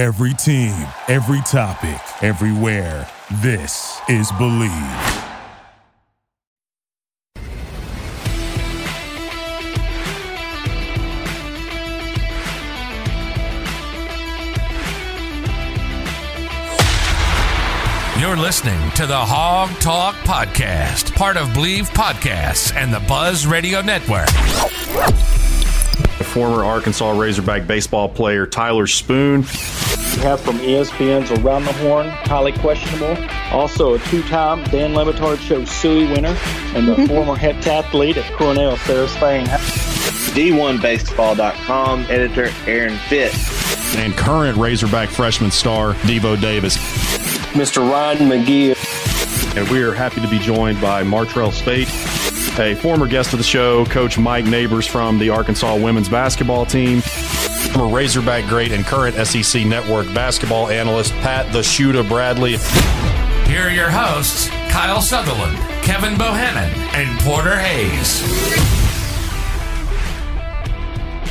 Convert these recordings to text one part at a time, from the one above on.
Every team, every topic, everywhere. This is Believe. You're listening to the Hawg Talk Podcast, part of Believe Podcasts and the Buzz Radio Network. Former Arkansas Razorback baseball player Tyler Spoon. We have from ESPN's Around the Horn, highly questionable. Also a two-time Dan Le Batard Show Suey winner and the former heptathlete at Cornell, Sarah Spain. D1Baseball.com editor Aaron Fitz. And current Razorback freshman star Devo Davis. Mr. Ryan McGee. And we are happy to be joined by Martrell Spaight, a former guest of the show, Coach Mike Neighbors from the Arkansas women's basketball team. Former Razorback great and current SEC Network basketball analyst Pat the Shooter Bradley. Here are your hosts, Kyle Sutherland, Kevin Bohannon, and Porter Hayes.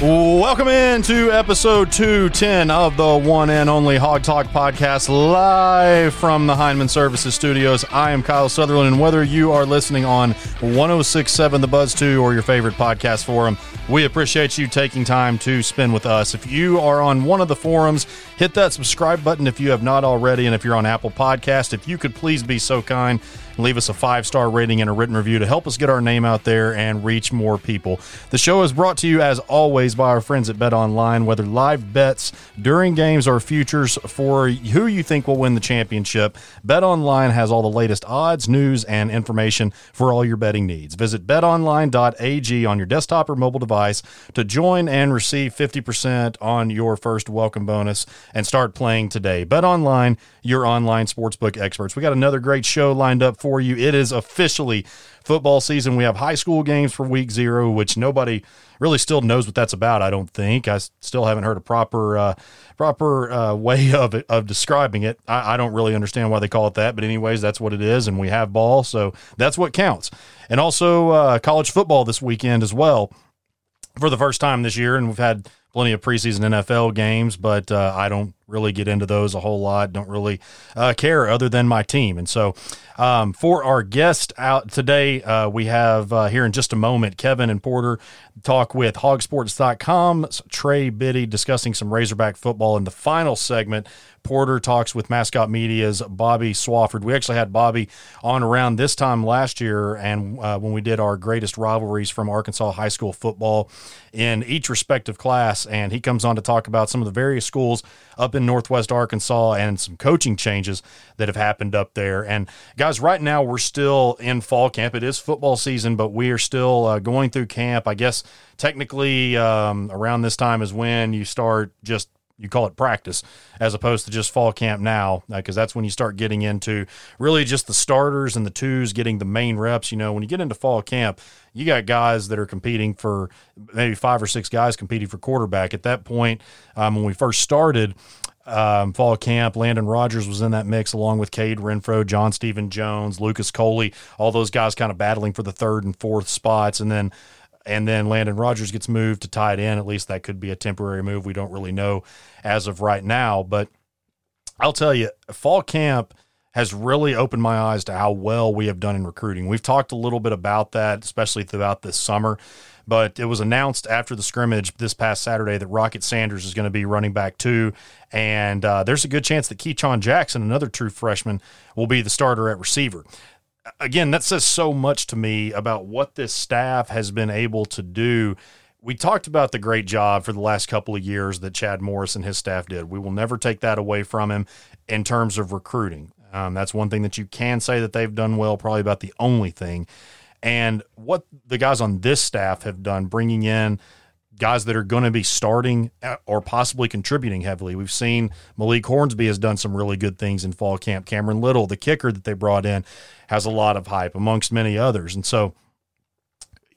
Welcome into episode 210 of the one and only Hawg Talk podcast, live from the Heineman Services Studios. I am Kyle Sutherland, and whether you are listening on 1067 The Buzz 2 or your favorite podcast forum, we appreciate you taking time to spend with us. If you are on one of the forums, hit that subscribe button if you have not already. And if you're on Apple Podcast, if you could please be so kind leave us a five star rating and a written review to help us get our name out there and reach more people. The show is brought to you, as always, by our friends at Bet Online. Whether live bets during games or futures for who you think will win the championship, Bet Online has all the latest odds, news, and information for all your betting needs. Visit betonline.ag on your desktop or mobile device to join and receive 50% on your first welcome bonus and start playing today. Bet Online, your online sportsbook experts. We got another great show lined up for you. It is officially football season. We have high school games for week zero, which nobody really still knows what that's about. I don't think. I still haven't heard a proper uh, proper uh, way of of describing it. I, I, don't really understand why they call it that, but anyways, that's what it is, and we have ball, so that's what counts. And also uh, college football this weekend as well for the first time this year, and we've had plenty of preseason NFL games, but uh, I don't really get into those a whole lot. Don't really uh, care other than my team. And so, um, for our guest out today, uh, we have uh, here in just a moment Kevin and Porter talk with HawgSports.com, Trey Biddy discussing some Razorback football. In the final segment, Porter talks with Mascot Media's Bobby Swofford. We actually had Bobby on around this time last year, and uh, when we did our greatest rivalries from Arkansas high school football in each respective class, and he comes on to talk about some of the various schools up in Northwest Arkansas and some coaching changes that have happened up there. And guys, right now we're still in fall camp. It is football season, but we are still uh, going through camp. I guess technically um, around this time is when you start just you call it practice as opposed to just fall camp now because uh, that's when you start getting into really just the starters and the twos getting the main reps you know when you get into fall camp you got guys that are competing for maybe five or six guys competing for quarterback at that point um, when we first started um, fall camp. Landon Rogers was in that mix along with Cade Renfro, John Stephen Jones, Lucas Coley, all those guys kind of battling for the third and fourth spots. And then and then Landon Rogers gets moved to tight end. At least that could be a temporary move. We don't really know as of right now. But I'll tell you, fall camp has really opened my eyes to how well we have done in recruiting. We've talked a little bit about that, especially throughout this summer. But it was announced after the scrimmage this past Saturday that Rocket Sanders is going to be running back two. And uh, there's a good chance that Ketron Jackson, another true freshman, will be the starter at receiver again, that says so much to me about what this staff has been able to do. We talked about the great job for the last couple of years that Chad Morris and his staff did. We will never take that away from him in terms of recruiting. Um, that's one thing that you can say that they've done well, probably about the only thing. And what the guys on this staff have done, bringing in guys that are going to be starting uh, or possibly contributing heavily. We've seen Malik Hornsby has done some really good things in fall camp. Cameron Little, the kicker that they brought in, has a lot of hype amongst many others. And so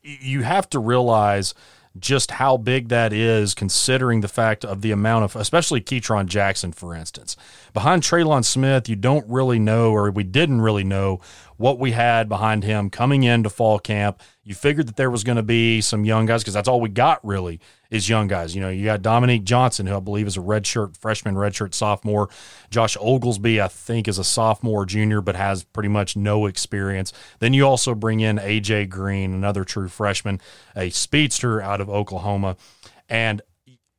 you have to realize just how big that is considering the fact of the amount of especially Ketron Jackson for instance. Behind Trelon Smith, you don't really know or we didn't really know what we had behind him coming into fall camp. You figured that there was going to be some young guys because that's all we got really is young guys. You know, you got Dominique Johnson, who I believe is a redshirt freshman, redshirt sophomore. Josh Oglesby, I think, is a sophomore, junior, but has pretty much no experience. Then you also bring in AJ Green, another true freshman, a speedster out of Oklahoma, and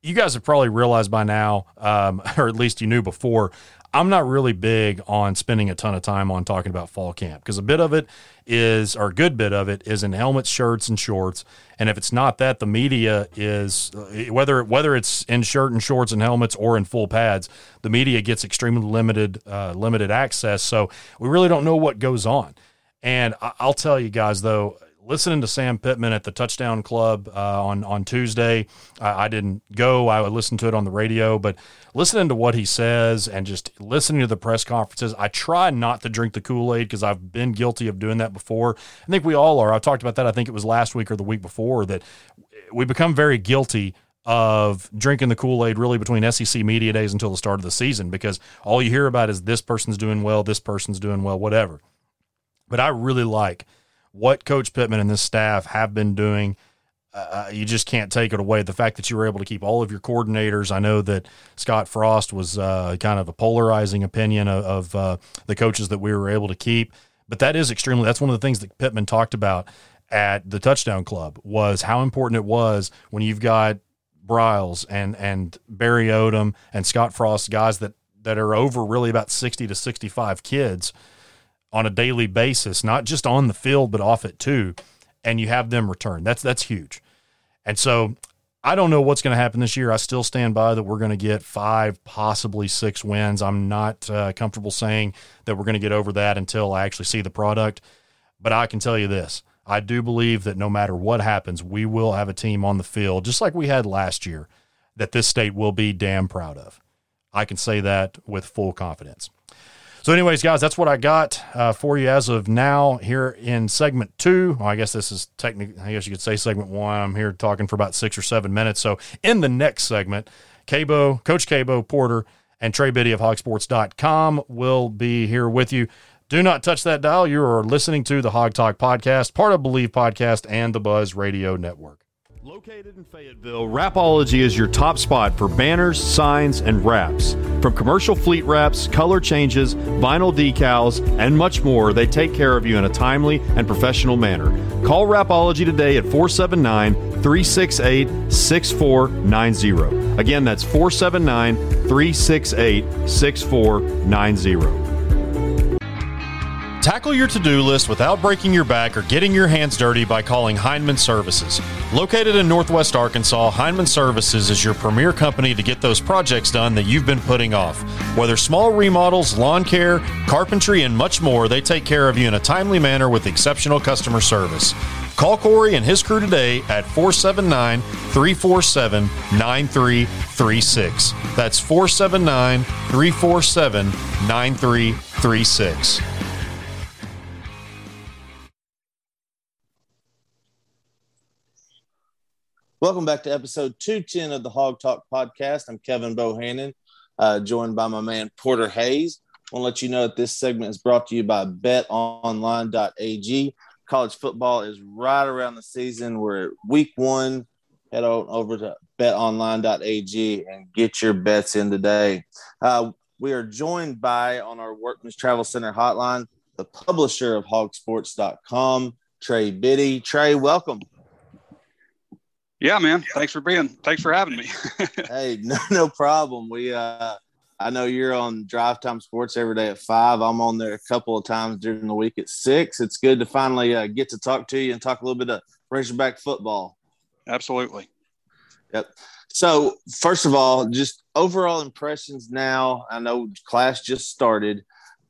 you guys have probably realized by now, um, or at least you knew before, I'm not really big on spending a ton of time on talking about fall camp because a bit of it is, or a good bit of it is in helmets, shirts, and shorts. And if it's not that, the media is whether whether it's in shirt and shorts and helmets or in full pads, the media gets extremely limited uh, limited access. So we really don't know what goes on. And I'll tell you guys though, listening to Sam Pittman at the Touchdown Club uh, on on Tuesday. I, I, didn't go; I would listen to it on the radio. But listening to what he says and just listening to the press conferences, I try not to drink the Kool Aid because I've been guilty of doing that before. I think we all are. I talked about that. I think it was last week or the week before that we become very guilty of drinking the Kool Aid really between SEC media days until the start of the season because all you hear about is this person's doing well, this person's doing well, whatever. But I really like what Coach Pittman and this staff have been doing. Uh, uh, you just can't take it away. The fact that you were able to keep all of your coordinators. I know that Scott Frost was uh, kind of a polarizing opinion of, of uh, the coaches that we were able to keep, but that is extremely. That's one of the things that Pittman talked about at the Touchdown Club was how important it was when you've got Briles and and Barry Odom and Scott Frost guys that that are over really about sixty to sixty five kids on a daily basis, not just on the field, but off it too, and you have them return. That's that's huge. And so I don't know what's going to happen this year. I still stand by that we're going to get five, possibly six wins. I'm not uh, comfortable saying that we're going to get over that until I actually see the product. But I can tell you this I do believe that no matter what happens, we will have a team on the field, just like we had last year, that this state will be damn proud of. I can say that with full confidence. So, anyways, guys, that's what I got uh, for you as of now here in segment two. Well, I guess this is technically, I guess you could say segment one. I'm here talking for about six or seven minutes. So, in the next segment, KBo, Coach KBo Porter, and Trey Biddy of HawgSports.com will be here with you. Do not touch that dial. You are listening to the Hawg Talk podcast, part of Believe Podcast and the Buzz Radio Network. Located in Fayetteville, Rapology is your top spot for banners, signs, and wraps. From commercial fleet wraps, color changes, vinyl decals, and much more, they take care of you in a timely and professional manner. Call Rapology today at 479 368 6490. Again, that's 479 368 6490. Tackle your to do list without breaking your back or getting your hands dirty by calling Heinman Services. Located in Northwest Arkansas, Heinman Services is your premier company to get those projects done that you've been putting off. Whether small remodels, lawn care, carpentry, and much more, they take care of you in a timely manner with exceptional customer service. Call Corey and his crew today at 479 347 9336. That's 479 347 9336. Welcome back to episode 210 of the Hawg Talk podcast. I'm Kevin Bohannon, uh, joined by my man Porter Hayes. I want to let you know that this segment is brought to you by betonline.ag. College football is right around the season. We're at week one. Head on over to betonline.ag and get your bets in today. Uh, we are joined by, on our Workman's Travel Center hotline, the publisher of HawgSports.com, Trey Biddy. Trey, welcome. Yeah, man. Thanks for being. Thanks for having me. hey, no, no problem. We, uh, I know you're on Drive Time Sports every day at five. I'm on there a couple of times during the week at six. It's good to finally uh, get to talk to you and talk a little bit of Razorback football. Absolutely. Yep. So, first of all, just overall impressions now. I know class just started,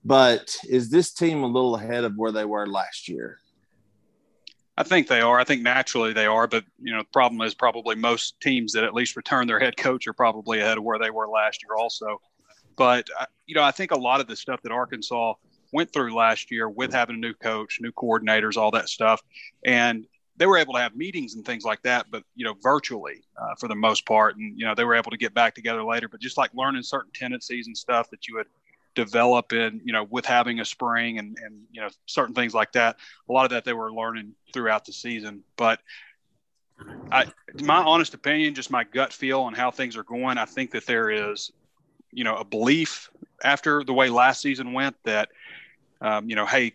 but is this team a little ahead of where they were last year? I think they are. I think naturally they are, but you know, the problem is probably most teams that at least return their head coach are probably ahead of where they were last year, also. But uh, you know, I think a lot of the stuff that Arkansas went through last year with having a new coach, new coordinators, all that stuff, and they were able to have meetings and things like that, but you know, virtually uh, for the most part, and you know, they were able to get back together later. But just like learning certain tendencies and stuff that you would develop in you know with having a spring and and you know certain things like that a lot of that they were learning throughout the season but I, my honest opinion, just my gut feel on how things are going, I think that there is, you know, a belief after the way last season went that, um, you know, hey,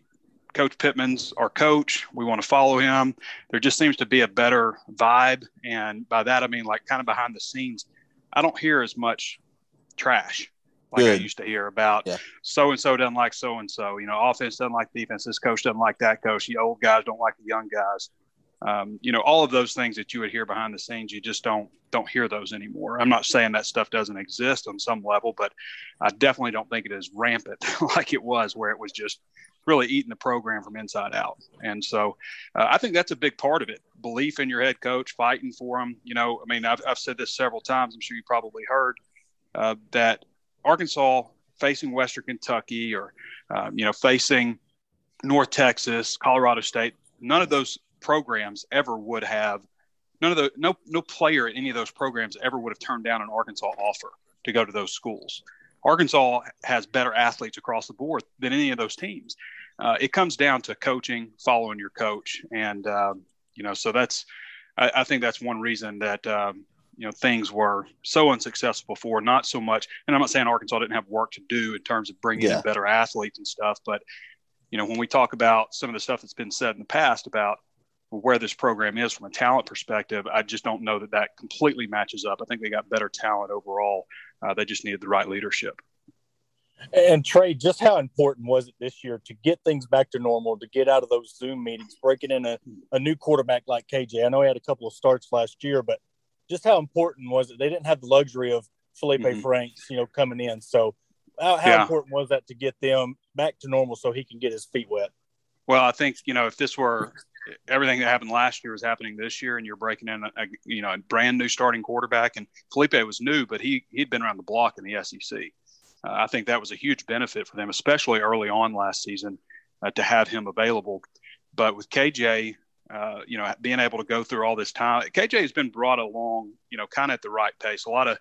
Coach Pittman's our coach. We want to follow him. There just seems to be a better vibe. And by that, I mean, like kind of behind the scenes, I don't hear as much trash like Good. I used to hear about so and so doesn't like so and so. You know, offense doesn't like defense. This coach doesn't like that coach. The old guys don't like the young guys. Um, you know, all of those things that you would hear behind the scenes, you just don't don't hear those anymore. I'm not saying that stuff doesn't exist on some level, but I definitely don't think it is rampant like it was, where it was just really eating the program from inside out. And so, uh, I think that's a big part of it: belief in your head coach, fighting for him. You know, I mean, I've, I've said this several times. I'm sure you probably heard uh, that Arkansas facing Western Kentucky or um, you know facing North Texas, Colorado State, none of those programs ever would have none of the no no player at any of those programs ever would have turned down an Arkansas offer to go to those schools. Arkansas has better athletes across the board than any of those teams. Uh, it comes down to coaching, following your coach, and um, you know so that's I, I, think that's one reason that um, you know things were so unsuccessful before. Not so much, and I'm not saying Arkansas didn't have work to do in terms of bringing yeah. in better athletes and stuff, but you know when we talk about some of the stuff that's been said in the past about where this program is from a talent perspective, I just don't know that that completely matches up. I think they got better talent overall. Uh, they just needed the right leadership. And Trey, just how important was it this year to get things back to normal, to get out of those Zoom meetings, breaking in a, a new quarterback like KJ? I know he had a couple of starts last year, but just how important was it? They didn't have the luxury of Felipe mm-hmm. Franks, you know, coming in. So how, how yeah. important was that to get them back to normal so he can get his feet wet? Well, I think you know if this were everything that happened last year was happening this year, and you're breaking in a, a you know a brand new starting quarterback, and Felipe was new, but he he'd been around the block in the SEC. Uh, I think that was a huge benefit for them, especially early on last season, uh, to have him available. But with KJ, uh, you know, being able to go through all this time. KJ has been brought along, you know, kind of at the right pace. A lot of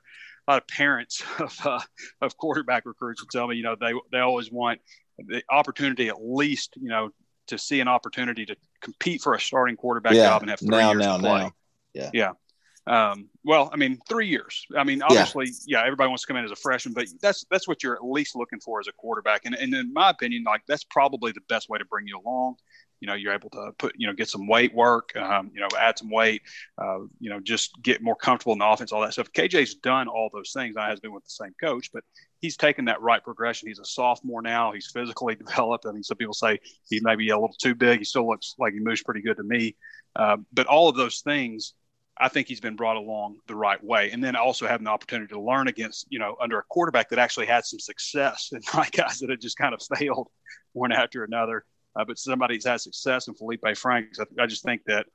a lot of parents of uh, of quarterback recruits will tell me, you know, they they always want the opportunity at least, you know, to see an opportunity to compete for a starting quarterback yeah. job and have three now, years now, to play. Now. Yeah. Yeah. Um, well, I mean, three years. I mean, obviously, yeah. yeah. everybody wants to come in as a freshman, but that's that's what you're at least looking for as a quarterback. And, and in my opinion, like that's probably the best way to bring you along you know you're able to put you know get some weight work um, you know add some weight uh, you know just get more comfortable in the offense all that stuff. Kj's done all those things. I has been with the same coach but he's taken that right progression. He's a sophomore now. He's physically developed. I mean some people say he may be a little too big. He still looks like he moves pretty good to me. Uh, but all of those things I think he's been brought along the right way. And then also having the opportunity to learn against, you know, under a quarterback that actually had some success and not guys that had just kind of failed one after another uh, but somebody's had success in Felipe Franks. I, I just think that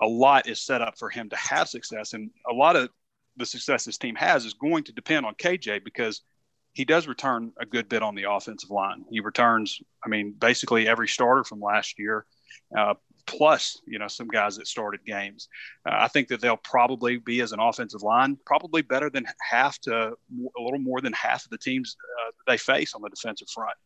a lot is set up for him to have success, and a lot of the success this team has is going to depend on KJ because he does return a good bit on the offensive line. He returns, I mean, basically every starter from last year. Uh, plus you know some guys that started games. Uh, I think that they'll probably be as an offensive line probably better than half to a little more than half of the teams uh, they face on the defensive front,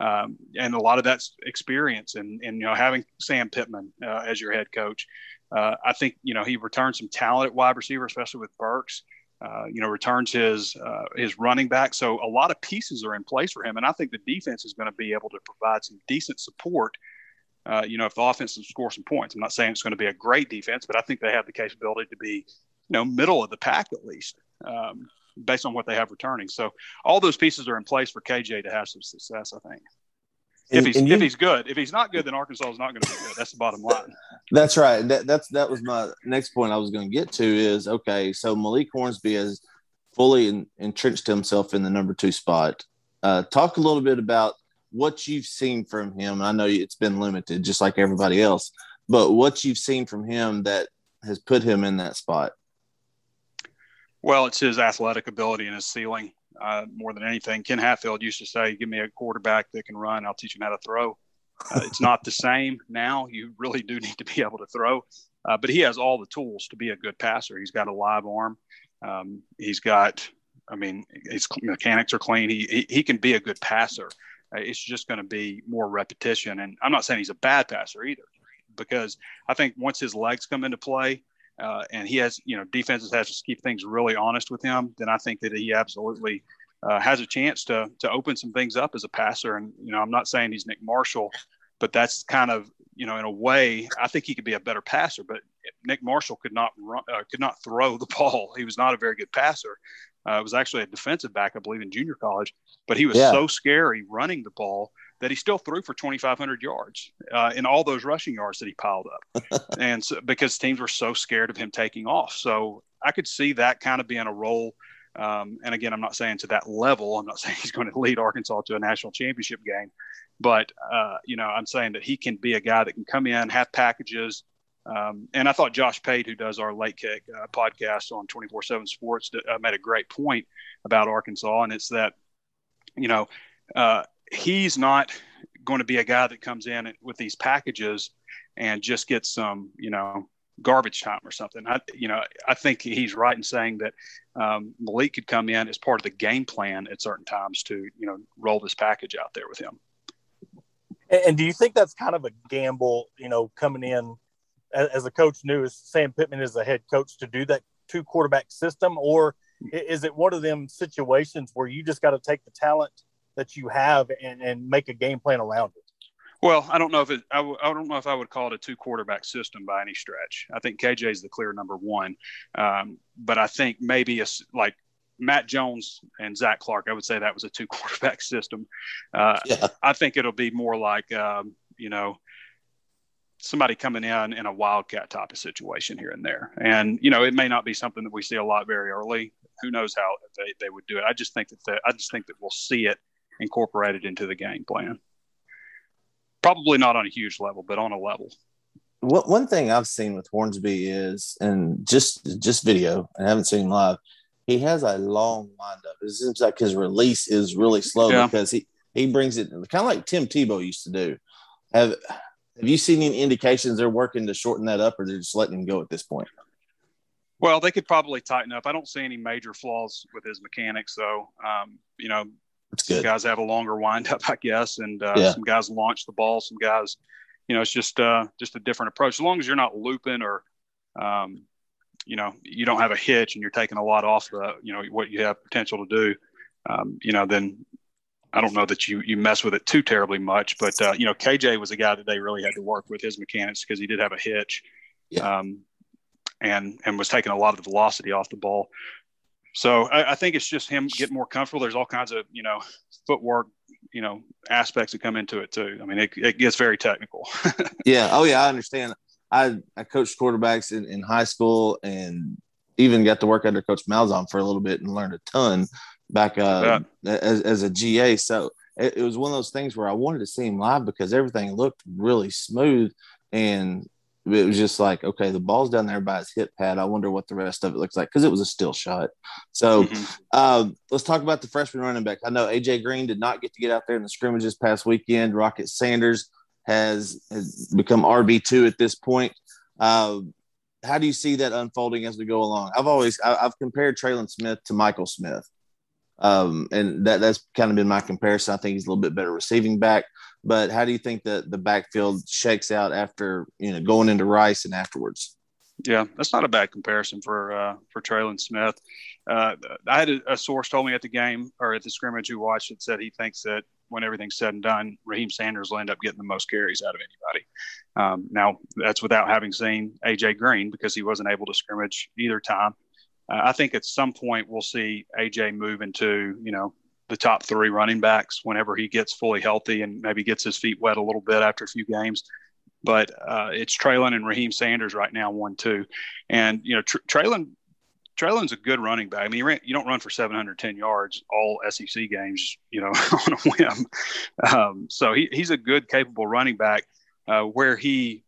um, and a lot of that's experience and and you know having Sam Pittman uh, as your head coach. Uh, I think you know he returned some talent at wide receiver, especially with Burks. Uh, you know, returns his uh, his running back. So a lot of pieces are in place for him, and I think the defense is going to be able to provide some decent support uh, you know, if the offense can score some points. I'm not saying it's going to be a great defense, but I think they have the capability to be, you know, middle of the pack at least, um, based on what they have returning. So all those pieces are in place for KJ to have some success. I think. And, if he's you, if he's good, if he's not good, then Arkansas is not going to be good. That's the bottom line. That's right. That, that's that was my next point I was going to get to is okay. So Malik Hornsby has fully in, entrenched himself in the number two spot. Uh, talk a little bit about what you've seen from him. I know it's been limited, just like everybody else, but what you've seen from him that has put him in that spot. Well, it's his athletic ability and his ceiling uh, more than anything. Ken Hatfield used to say, "Give me a quarterback that can run, I'll teach him how to throw." Uh, it's not the same now. You really do need to be able to throw, uh, but he has all the tools to be a good passer. He's got a live arm. Um, he's got, I mean, his mechanics are clean. He, he, he can be a good passer. Uh, it's just going to be more repetition. And I'm not saying he's a bad passer either, because I think once his legs come into play, uh, and he has, you know, defenses has to keep things really honest with him, then I think that he absolutely uh, has a chance to to open some things up as a passer. And you know, I'm not saying he's Nick Marshall, but that's kind of you know, in a way, I think he could be a better passer. But Nick Marshall could not run, uh, could not throw the ball. He was not a very good passer. Uh, it was actually a defensive back, I believe, in junior college. But he was yeah. so scary running the ball that he still threw for 2,500 yards uh, in all those rushing yards that he piled up, and so, because teams were so scared of him taking off. So I could see that kind of being a role. Um, and again, I'm not saying to that level. I'm not saying he's going to lead Arkansas to a national championship game, but uh, you know, I'm saying that he can be a guy that can come in, have packages. Um, and I thought Josh Pate, who does our late kick uh, podcast on 24/7 Sports, uh, made a great point about Arkansas, and it's that you know uh, he's not going to be a guy that comes in with these packages and just gets some, you know, garbage time or something. I, you know, I think he's right in saying that um, Malik could come in as part of the game plan at certain times to, you know, roll this package out there with him. And do you think that's kind of a gamble, you know, coming in as a coach new as Sam Pittman is a head coach to do that two quarterback system, or is it one of them situations where you just got to take the talent that you have and, and make a game plan around it? Well, I don't know if it. I w- I don't know if I would call it a two quarterback system by any stretch. I think KJ is the clear number one, um, but I think maybe a, like Matt Jones and Zach Clark. I would say that was a two quarterback system. Uh, yeah. I think it'll be more like um, you know somebody coming in in a wildcat type of situation here and there. And you know, it may not be something that we see a lot very early. Who knows how they, they would do it? I just think that the, I just think that we'll see it incorporated into the game plan. Probably not on a huge level, but on a level. What, one thing I've seen with Hornsby is, and just just video, I haven't seen live. He has a long windup. It seems like his release is really slow yeah. because he he brings it kind of like Tim Tebow used to do. Have Have you seen any indications they're working to shorten that up, or they're just letting him go at this point? Well, they could probably tighten up. I don't see any major flaws with his mechanics, though. Um, you know, some guys have a longer windup, I guess, and uh, yeah. some guys launch the ball. Some guys, you know, it's just uh, just a different approach. As long as you're not looping or, um, you know, you don't have a hitch and you're taking a lot off the, you know, what you have potential to do, um, you know, then I don't know that you you mess with it too terribly much. But uh, you know, KJ was a guy that they really had to work with his mechanics because he did have a hitch. Yeah. Um, and and was taking a lot of the velocity off the ball. So I, I, think it's just him getting more comfortable. There's all kinds of you know footwork, you know aspects that come into it too. I mean, it, it gets very technical. yeah. Oh yeah, I understand. I I coached quarterbacks in, in high school and even got to work under Coach Malzahn for a little bit and learned a ton back uh, as, as a GA. So it, it was one of those things where I wanted to see him live because everything looked really smooth and it was just like, okay, the ball's down there by his hip pad. I wonder what the rest of it looks like because it was a still shot. So mm-hmm. uh, let's talk about the freshman running back. I know AJ Green did not get to get out there in the scrimmage this past weekend. Rocket Sanders has, has become RB two at this point. Uh, how do you see that unfolding as we go along? I've always I, have compared Trelon Smith to Michael Smith, um, and that that's kind of been my comparison. I think he's a little bit better receiving back. But how do you think that the backfield shakes out after you know going into Rice and afterwards? Yeah, that's not a bad comparison for uh, for Trelon Smith. Uh, I had a, a, source told me at the game or at the scrimmage who watched it said he thinks that when everything's said and done, Raheem Sanders will end up getting the most carries out of anybody. Um, now that's without having seen AJ Green because he wasn't able to scrimmage either time. Uh, I think at some point we'll see AJ move into you know the top three running backs whenever he gets fully healthy and maybe gets his feet wet a little bit after a few games. But uh, it's Trelon and Raheem Sanders right now, one two, and you know Tr- Trelon. Trelon's a good running back. I mean, you, you don't run for 710 yards all SEC games, you know, on a whim. Um, so he, he's a good, capable running back. Uh, where he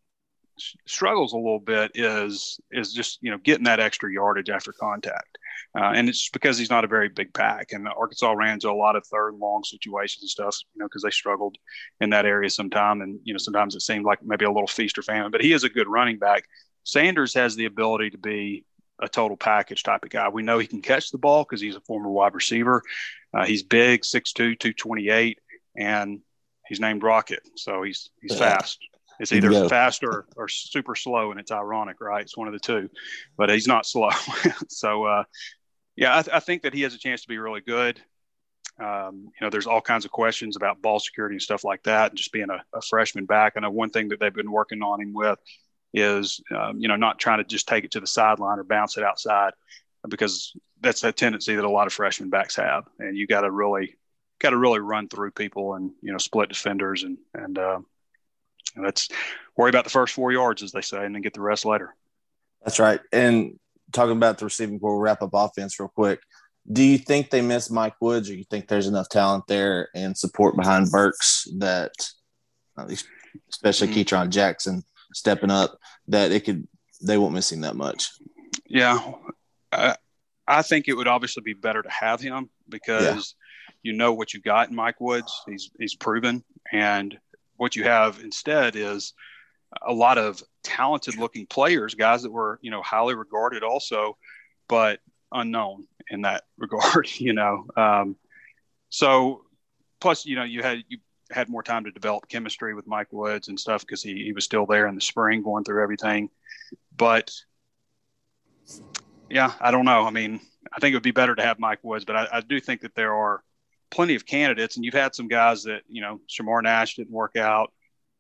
struggles a little bit is is just you know getting that extra yardage after contact. Uh, and it's because he's not a very big pack. And Arkansas ran into a lot of third long situations and stuff, you know, because they struggled in that area sometime. And, you know, sometimes it seemed like maybe a little feast or famine, but he is a good running back. Sanders has the ability to be a total package type of guy. We know he can catch the ball because he's a former wide receiver. Uh, he's big, 6'2, 228, and he's named Rocket. So he's, he's fast. It's either fast or, or super slow, and it's ironic, right? It's one of the two, but he's not slow. so, uh, yeah, I, th- I, think that he has a chance to be really good. Um, you know, there's all kinds of questions about ball security and stuff like that, and just being a, a freshman back. I know one thing that they've been working on him with is, um, you know, not trying to just take it to the sideline or bounce it outside, because that's a tendency that a lot of freshman backs have, and you got to really, got to really run through people and you know split defenders and and uh, let's worry about the first four yards, as they say, and then get the rest later. That's right. And talking about the receiving corps, we'll wrap up offense real quick. Do you think they miss Mike Woods, or you think there's enough talent there and support behind Burks that, especially mm-hmm. Ketron Jackson stepping up, that it could they won't miss him that much? Yeah, I, I think it would obviously be better to have him because yeah. you know what you got in Mike Woods. He's he's proven, and what you have instead is a lot of talented looking players, guys that were, you know, highly regarded also, but unknown in that regard, you know. Um, so plus, you know, you had you had more time to develop chemistry with Mike Woods and stuff because he, he was still there in the spring going through everything. But yeah, I don't know. I mean, I think it would be better to have Mike Woods, but I, I do think that there are plenty of candidates, and you've had some guys that you know, Shamar Nash didn't work out,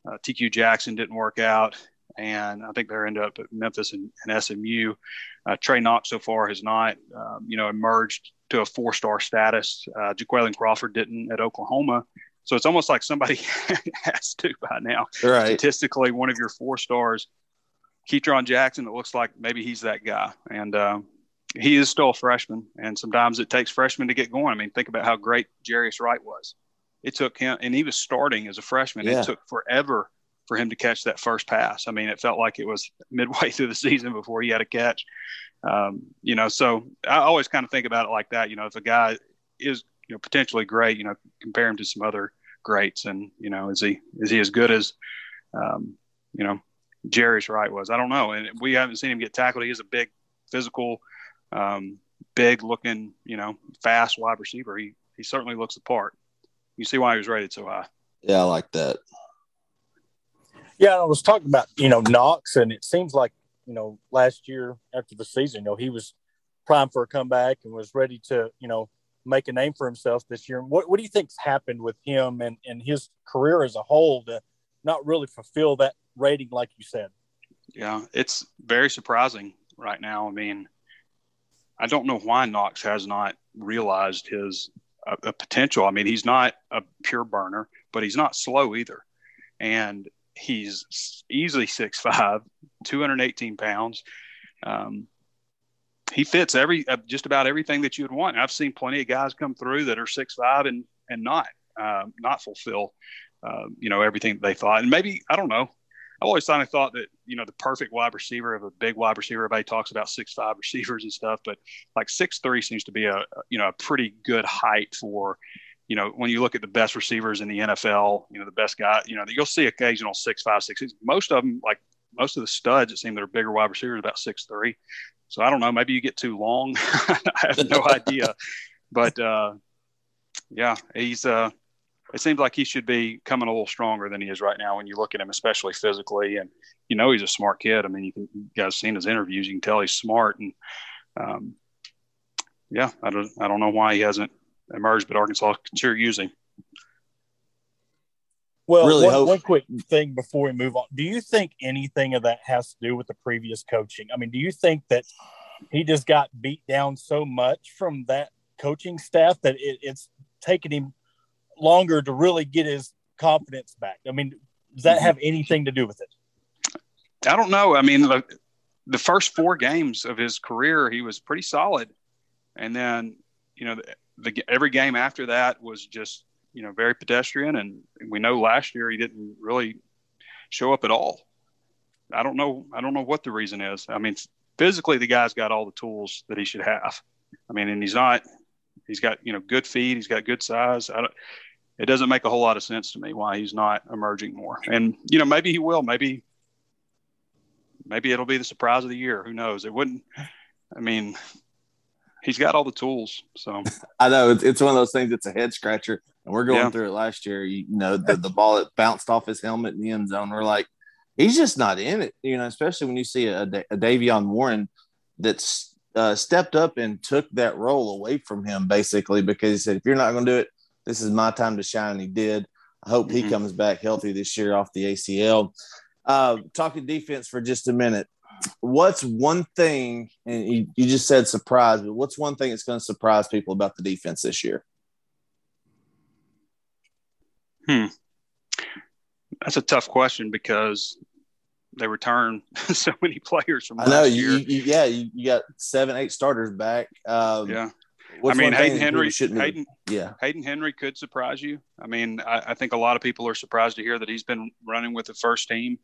uh, TQ Jackson didn't work out, and I think they're end up at Memphis and, and SMU. Uh, Trey Knox so far has not, um, you know, emerged to a four-star status. Uh, Crawford didn't at Oklahoma. So it's almost like somebody has to by now. Right. Statistically, one of your four stars, Ketron Jackson, it looks like maybe he's that guy. And uh, he is still a freshman, and sometimes it takes freshmen to get going. I mean, think about how great Jarius Wright was. It took him, and he was starting as a freshman. Yeah. It took forever for him to catch that first pass. I mean, it felt like it was midway through the season before he had a catch. Um, you know, so I always kind of think about it like that. You know, if a guy is you know potentially great, you know, compare him to some other greats, and you know, is he is he as good as um, you know Jarius Wright was? I don't know, and we haven't seen him get tackled. He is a big physical um, big looking, you know, fast wide receiver. He he certainly looks the part. You see why he was rated so high. Yeah, I like that. Yeah, I was talking about you know Knox, and it seems like you know last year after the season, you know he was primed for a comeback and was ready to you know make a name for himself this year. What what do you think's happened with him and and his career as a whole to not really fulfill that rating like you said? Yeah, it's very surprising right now. I mean, I don't know why Knox has not realized his uh, potential. I mean, he's not a pure burner, but he's not slow either. And he's easily 6'5, 218 pounds. Um, he fits every uh, just about everything that you would want. I've seen plenty of guys come through that are six five and and not uh, not fulfill uh, you know everything they thought. And maybe I don't know. I always kind of thought that you know the perfect wide receiver of a big wide receiver. Everybody talks about six five receivers and stuff, but like six three seems to be a you know a pretty good height for you know when you look at the best receivers in the NFL. You know the best guy. You know you'll see occasional six five six. Most of them like most of the studs it seems that are bigger wide receivers about six three. So I don't know. Maybe you get too long. I have no idea, but uh, yeah, he's uh, it seems like he should be coming a little stronger than he is right now when you look at him, especially physically. And you know he's a smart kid. I mean, you can you guys seen his interviews, you can tell he's smart. And um, yeah, I don't I don't know why he hasn't emerged, but Arkansas can sure use him. Well, really one, one, quick thing before we move on. Do you think anything of that has to do with the previous coaching? I mean, do you think that he just got beat down so much from that coaching staff that it, it's taken him longer to really get his confidence back? I mean, does that mm-hmm. have anything to do with it? I don't know. I mean, the, the first four games of his career, he was pretty solid, and then you know, the, the, every game after that was just you know very pedestrian. And we know last year he didn't really show up at all. I don't know. I don't know what the reason is. I mean, physically, the guy's got all the tools that he should have. I mean, and he's not. He's got you know good feet. He's got good size. I don't it doesn't make a whole lot of sense to me why he's not emerging more. And you know, maybe he will. Maybe maybe it'll be the surprise of the year. Who knows? It wouldn't. I mean, he's got all the tools. So I know it's, it's one of those things. It's a head scratcher, and we're going yeah. through it last year. You, know, the the ball that bounced off his helmet in the end zone. We're like, he's just not in it. You know, especially when you see a, a Davion Warren that's uh, stepped up and took that role away from him, basically because he said, "If you're not going to do it, this is my time to shine." And he did. I hope mm-hmm. he comes back healthy this year off the ACL. Uh, talking defense for just a minute. What's one thing, and you, you just said surprise, but what's one thing that's going to surprise people about the defense this year? Hmm. That's a tough question because they return so many players from. I know you, you, yeah, you, got seven, eight starters back. Um, yeah, I mean Hayden Henry. Hayden, yeah, Hayden Henry could surprise you. I mean, I, I, think a lot of people are surprised to hear that he's been running with the first team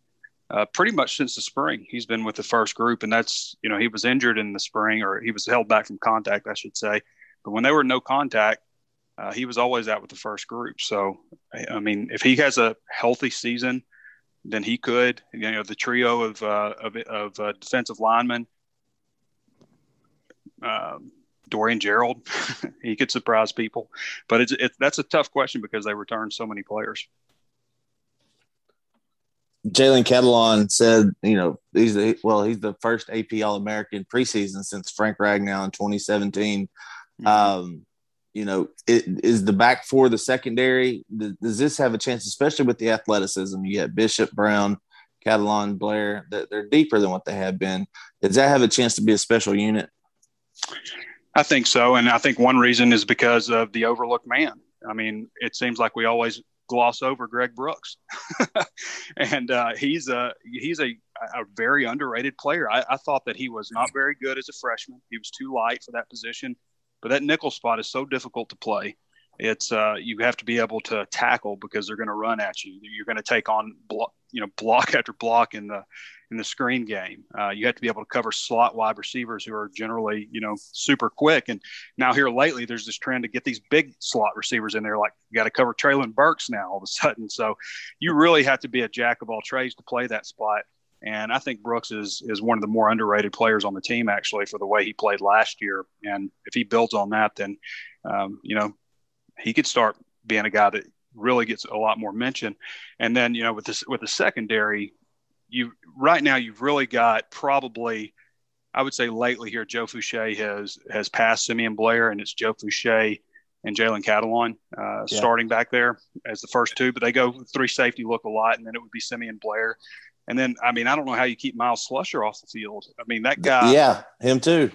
uh, pretty much since the spring. He's been with the first group, and that's you know he was injured in the spring or he was held back from contact, I should say. But when they were no contact, uh, he was always out with the first group. So, I mean, if he has a healthy season, then he could. You know, the trio of uh, of, of uh, defensive linemen, um, Dorian Gerald, he could surprise people. But it's it, that's a tough question because they return so many players. Jalen Catalon said, you know, he's the, well, he's the first AP All American preseason since Frank Ragnow in 2017. Mm-hmm. Um, you know, it, is the back four the secondary? Does this have a chance, especially with the athleticism? You got Bishop, Brown, Catalon, Blair, that they're deeper than what they have been. Does that have a chance to be a special unit? I think so. And I think one reason is because of the overlooked man. I mean, it seems like we always gloss over Greg Brooks, and uh, he's a he's a, a very underrated player. I, I, thought that he was not very good as a freshman. He was too light for that position. But that nickel spot is so difficult to play. It's uh, you have to be able to tackle because they're going to run at you. You're going to take on block, you know, block after block in the in the screen game. Uh, you have to be able to cover slot wide receivers who are generally, you know, super quick. And now here lately, there's this trend to get these big slot receivers in there. Like you got to cover Treylon Burks now all of a sudden. So you really have to be a jack of all trades to play that spot. And I think Brooks is is one of the more underrated players on the team, actually, for the way he played last year. And if he builds on that, then um, you know he could start being a guy that really gets a lot more mention. And then you know with this with the secondary, you right now you've really got probably I would say lately here Joe Foucha has has passed Simeon Blair, and it's Joe Foucha and Jalen Catalon uh, yeah. starting back there as the first two, but they go three safety look a lot, and then it would be Simeon Blair. And then, I mean, I don't know how you keep Myles Slusher off the field. I mean, that guy. Yeah, him too.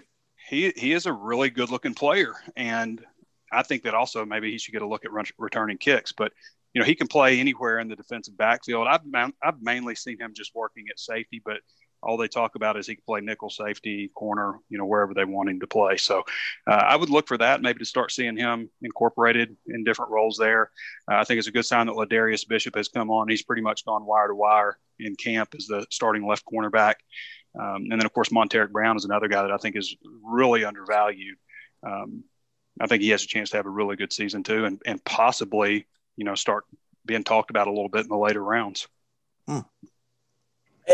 He he is a really good looking player, and I think that also maybe he should get a look at run, returning kicks. But you know, he can play anywhere in the defensive backfield. I've I've mainly seen him just working at safety, but all they talk about is he can play nickel safety, corner, you know, wherever they want him to play. So uh, I would look for that, maybe to start seeing him incorporated in different roles there. Uh, I think it's a good sign that Ladarius Bishop has come on. He's pretty much gone wire to wire in camp as the starting left cornerback. Um, and then, of course, Montaric Brown is another guy that I think is really undervalued. Um, I think he has a chance to have a really good season too, and, and possibly, you know, start being talked about a little bit in the later rounds. Hmm.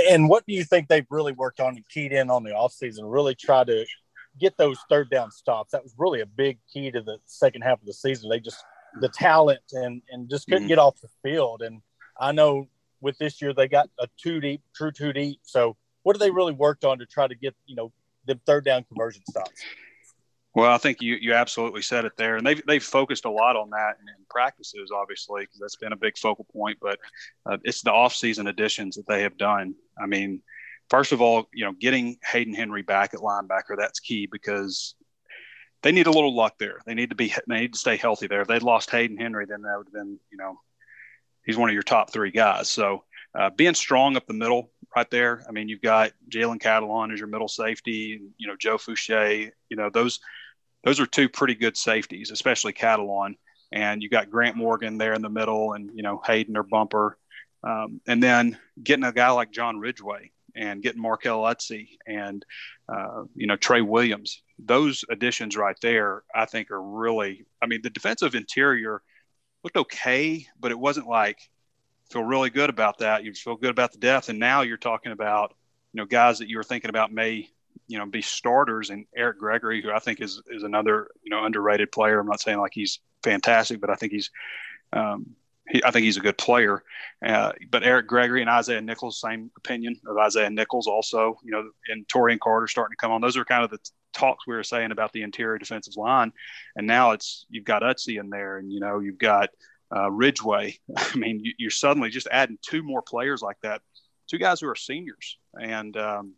And what do you think they've really worked on and keyed in on the offseason? Really try to get those third down stops. That was really a big key to the second half of the season. They just the talent and and just couldn't mm-hmm. get off the field. And I know with this year they got a two deep, true two deep. So what have they really worked on to try to get you know the third down conversion stops? Well, I think you, you absolutely said it there, and they've they've focused a lot on that in, in practices, obviously, because that's been a big focal point. But uh, it's the off-season additions that they have done. I mean, first of all, you know, getting Hayden Henry back at linebacker that's key because they need a little luck there. They need to be they need to stay healthy there. If they'd lost Hayden Henry, then that would have been you know he's one of your top three guys. So uh, being strong up the middle right there. I mean, you've got Jalen Catalon as your middle safety, you know, Joe Foucha. you know, those, those are two pretty good safeties, especially Catalon. And you got Grant Morgan there in the middle and, you know, Hayden or Bumper. Um, and then getting a guy like John Ridgeway and getting Markell Utsey and, uh, you know, Trey Williams, those additions right there, I think are really, I mean, the defensive interior looked okay, but it wasn't like, feel really good about that. You feel good about the depth, and now you're talking about you know guys that you were thinking about may you know be starters, and Eric Gregory, who I think is is another you know underrated player. I'm not saying like he's fantastic, but I think he's um, he, I think he's a good player. Uh, but Eric Gregory and Isaiah Nichols, same opinion of Isaiah Nichols. Also, you know, and Taurean Carter starting to come on. Those are kind of the talks we were saying about the interior defensive line, and now it's you've got Utsey in there, and you know you've got uh, Ridgeway. I mean, you, are suddenly just adding two more players like that, two guys who are seniors and um,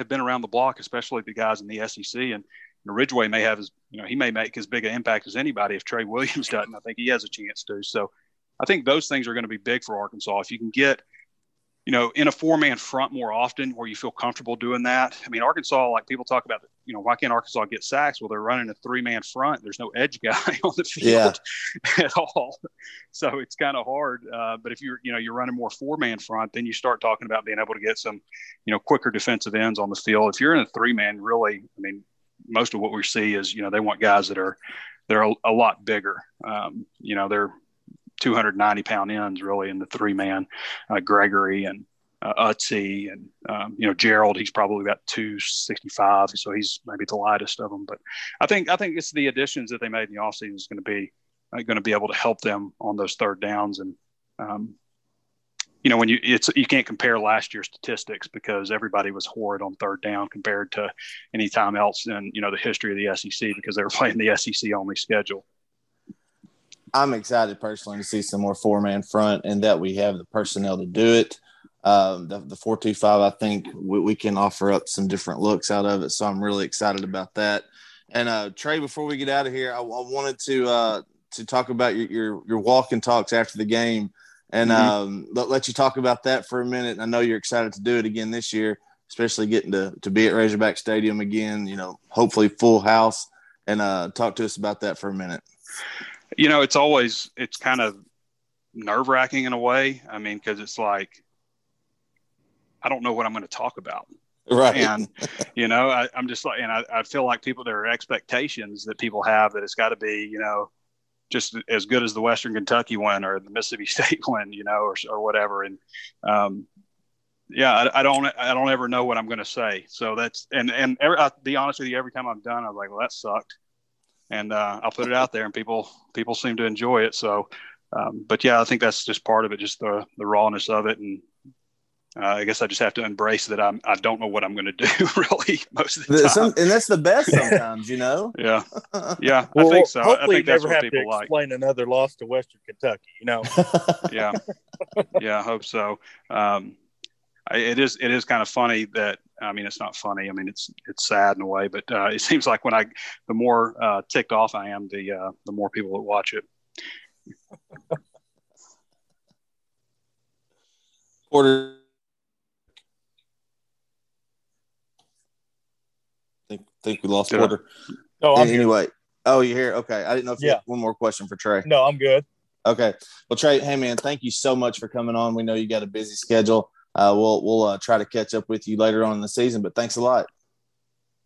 have been around the block, especially the guys in the SEC. And Ridgeway may have his, you know, he may make as big an impact as anybody if Tre Williams doesn't. I think he has a chance to. So I think those things are going to be big for Arkansas. If you can get you know, in a four man front more often where you feel comfortable doing that. I mean, Arkansas, like people talk about, you know, why can't Arkansas get sacks? Well, they're running a three man front. There's no edge guy on the field yeah. at all. So it's kind of hard. Uh, but if you're, you know, you're running more four man front, then you start talking about being able to get some, you know, quicker defensive ends on the field. If you're in a three man, really, I mean, most of what we see is, you know, they want guys that are, they're a, a lot bigger. Um, you know, they're 290 pound ends really in the three man, uh, Gregory and uh, Utsey and um, you know Gerald. He's probably about 265, so he's maybe the lightest of them. But I think I think it's the additions that they made in the offseason is going to be uh, going to be able to help them on those third downs and. Um, you know, when you it's you can't compare last year's statistics because everybody was horrid on third down compared to any time else in you know the history of the SEC because they were playing the SEC only schedule. I'm excited personally to see some more four man front and that we have the personnel to do it. Um, the, the 425, I think we, we, can offer up some different looks out of it. So I'm really excited about that. And uh, Trey, before we get out of here, I, I wanted to uh, to talk about your, your, your walk and talks after the game and mm-hmm. um, let, let you talk about that for a minute. I know you're excited to do it again this year, especially getting to, to be at Razorback Stadium again, you know, hopefully full house and uh, talk to us about that for a minute you know, it's always it's kind of nerve wracking in a way. I mean, because it's like I don't know what I'm going to talk about. Right. And, you know, I, am just like, and I, I feel like people, there are expectations that people have that it's got to be, you know, just as good as the Western Kentucky one or the Mississippi State one, you know, or, or whatever. And, um, yeah, I, I, don't, I don't ever know what I'm going to say. So that's, and, and every, I'll be honest with you, every time I'm done, I'm like, well, that sucked and uh, I'll put it out there, and people people seem to enjoy it. So, um, but yeah, I think that's just part of it, just the the rawness of it, and uh, I guess I just have to embrace that I'm I don't know what I'm going to do really most of the time, Some, and that's the best sometimes, you know. yeah, yeah, well, I think so. Hopefully, I think you never have to explain another loss to Western Kentucky, you know. yeah, yeah, I hope so. Um, it is it is kind of funny that I mean it's not funny. I mean it's it's sad in a way, but uh, it seems like when I the more uh, ticked off I am, the uh, the more people that watch it. Porter, think think we lost Did Porter. I? Oh, I'm anyway. Good. Oh, you're here. Okay, I didn't know if you yeah. had one more question for Trey. No, I'm good. Okay. Well, Trey, hey man, thank you so much for coming on. We know you got a busy schedule uh, we'll we'll uh, try to catch up with you later on in the season. But thanks a lot.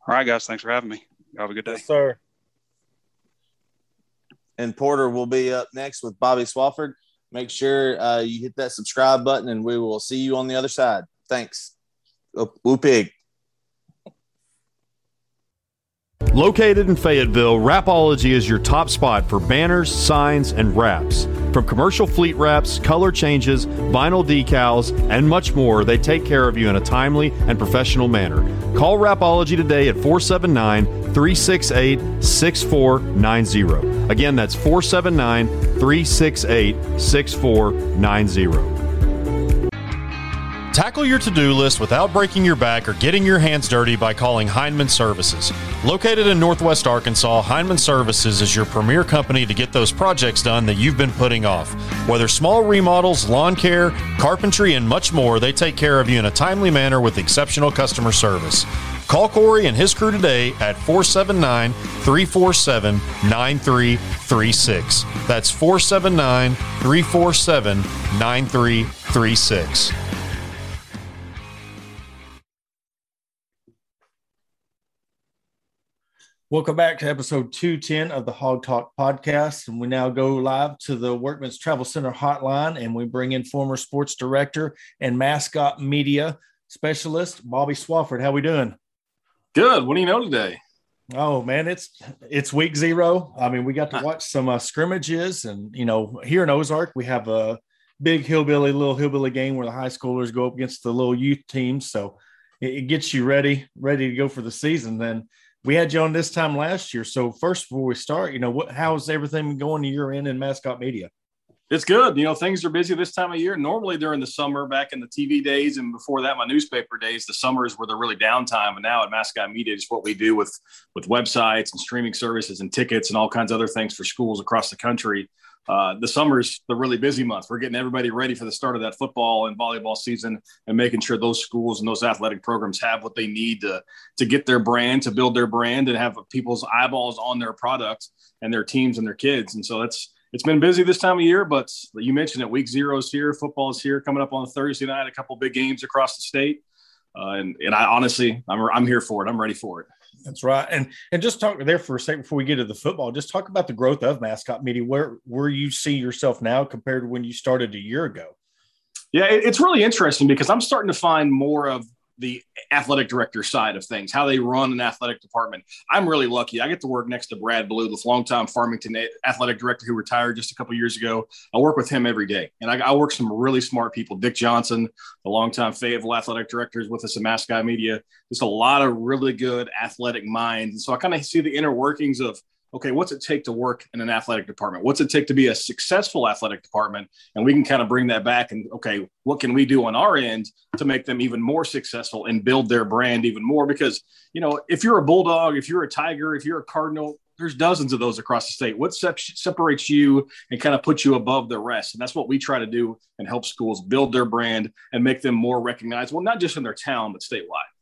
All right, guys. Thanks for having me. Have a good day, yes, sir. And Porter will be up next with Bobby Swofford. Make sure uh, you hit that subscribe button, and we will see you on the other side. Thanks. Woo pig. Located in Fayetteville, Rapology is your top spot for banners, signs, and wraps. From commercial fleet wraps, color changes, vinyl decals, and much more, they take care of you in a timely and professional manner. Call Rapology today at 479 368 6490. Again, that's 479 368 6490. Tackle your to do list without breaking your back or getting your hands dirty by calling Heinman Services. Located in Northwest Arkansas, Heinman Services is your premier company to get those projects done that you've been putting off. Whether small remodels, lawn care, carpentry, and much more, they take care of you in a timely manner with exceptional customer service. Call Corey and his crew today at 479 347 9336. That's 479 347 9336. Welcome back to episode 210 of the Hawg Talk podcast. And we now go live to the Workman's Travel Center hotline and we bring in former sports director and mascot media specialist, Bobby Swofford. How are we doing? Good. What do you know today? Oh man, it's it's week zero. I mean, we got to watch some uh, scrimmages, and you know, here in Ozark, we have a big hillbilly, little hillbilly game where the high schoolers go up against the little youth teams. So it, it gets you ready, ready to go for the season. Then we had you on this time last year. So first, before we start, you know, what how's everything going year in in mascot media? It's good. You know, things are busy this time of year. Normally during the summer, back in the TV days, and before that, my newspaper days, the summers were the really downtime. And now at Mascot Media, is what we do with with websites and streaming services and tickets and all kinds of other things for schools across the country. Uh, the summer's the really busy month. We're getting everybody ready for the start of that football and volleyball season, and making sure those schools and those athletic programs have what they need to to get their brand, to build their brand, and have people's eyeballs on their products and their teams and their kids. And so that's it's been busy this time of year, but you mentioned it. Week zero is here. Football is here. Coming up on Thursday night, a couple big games across the state, uh, and and I honestly, I'm I'm here for it. I'm ready for it. That's right. And and just talk there for a second before we get to the football. Just talk about the growth of mascot media. Where where you see yourself now compared to when you started a year ago. Yeah, it's really interesting because I'm starting to find more of the athletic director side of things, how they run an athletic department. I'm really lucky. I get to work next to Brad Blue, the longtime Farmington athletic director who retired just a couple years ago. I work with him every day, and I, I work some really smart people. Dick Johnson, the longtime Fayetteville athletic director, is with us at Mascot Media. Just a lot of really good athletic minds, and so I kind of see the inner workings of okay, what's it take to work in an athletic department? What's it take to be a successful athletic department? And we can kind of bring that back and, okay, what can we do on our end to make them even more successful and build their brand even more? Because, you know, if you're a Bulldog, if you're a Tiger, if you're a Cardinal, there's dozens of those across the state. What separates you and kind of puts you above the rest? And that's what we try to do and help schools build their brand and make them more recognizable, not just in their town, but statewide.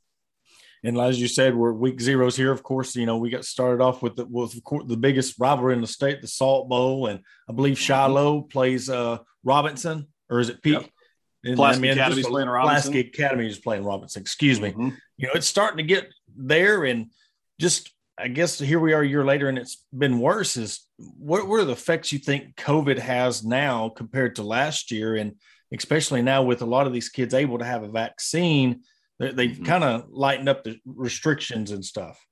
And as you said, we're week zeros here. Of course, you know we got started off with the with the biggest rivalry in the state, the Salt Bowl, and I believe mm-hmm. Shiloh plays uh, Robinson, or is it Pete? Yep. And, Pulaski I mean, Academy's playing Robinson. Pulaski Academy is playing Robinson. Excuse me. Mm-hmm. You know, it's starting to get there, and just I guess here we are a year later, and it's been worse. Is what, what are the effects you think COVID has now compared to last year, and especially now with a lot of these kids able to have a vaccine? They, have mm-hmm. kind of lightened up the restrictions and stuff.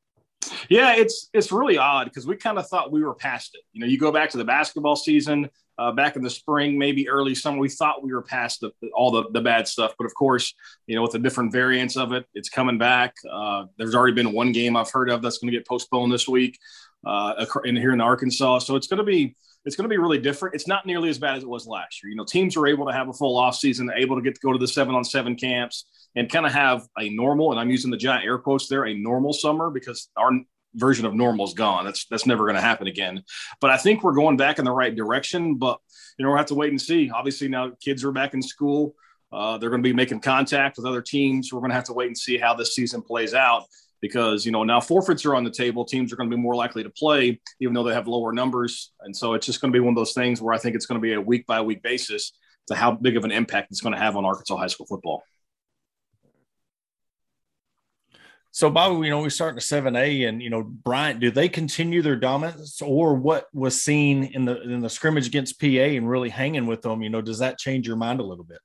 Yeah, it's it's really odd because we kind of thought we were past it. You know, you go back to the basketball season uh, back in the spring, maybe early summer, we thought we were past the, all the, the bad stuff. But of course, you know, with the different variants of it, it's coming back. Uh, there's already been one game I've heard of that's going to get postponed this week uh, in here in Arkansas. So it's going to be it's going to be really different. It's not nearly as bad as it was last year. You know, teams are able to have a full off season, able to get to go to the seven on seven camps and kind of have a normal, and I'm using the giant air quotes there, a normal summer because our version of normal is gone. That's that's never going to happen again. But I think we're going back in the right direction. But you know, we'll have to wait and see. Obviously, now kids are back in school. Uh, they're going to be making contact with other teams. We're going to have to wait and see how this season plays out because you know now forfeits are on the table. Teams are going to be more likely to play, even though they have lower numbers. And so it's just going to be one of those things where I think it's going to be a week by week basis to how big of an impact it's going to have on Arkansas high school football. So, Bobby, you know, we start in seven A, and you know, Bryant, do they continue their dominance, or what was seen in the in the scrimmage against PA and really hanging with them? You know, does that change your mind a little bit?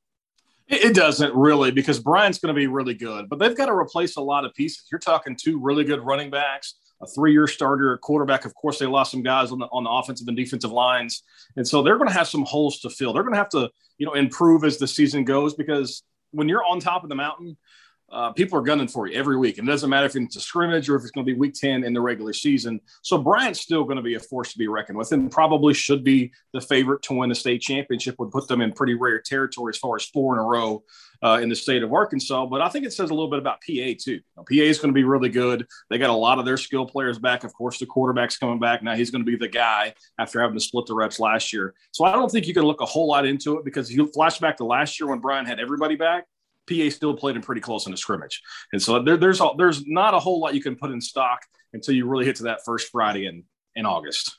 It doesn't really because Bryant's going to be really good, but they've got to replace a lot of pieces. You're talking two really good running backs, a three-year starter, a quarterback. Of course, they lost some guys on the on the offensive and defensive lines, and so they're going to have some holes to fill. They're going to have to, you know, improve as the season goes because when you're on top of the mountain, uh, people are gunning for you every week. And it doesn't matter if it's a scrimmage or if it's going to be week 10 in the regular season. So Bryant's still going to be a force to be reckoned with and probably should be the favorite to win the state championship, would put them in pretty rare territory as far as four in a row uh, in the state of Arkansas. But I think it says a little bit about PA too. PA is going to be really good. They got a lot of their skill players back. Of course, the quarterback's coming back. Now he's going to be the guy after having to split the reps last year. So I don't think you can look a whole lot into it because you flash back to last year when Bryant had everybody back PA still played him pretty close in a scrimmage, and so there, there's a, there's not a whole lot you can put in stock until you really hit to that first Friday in in August.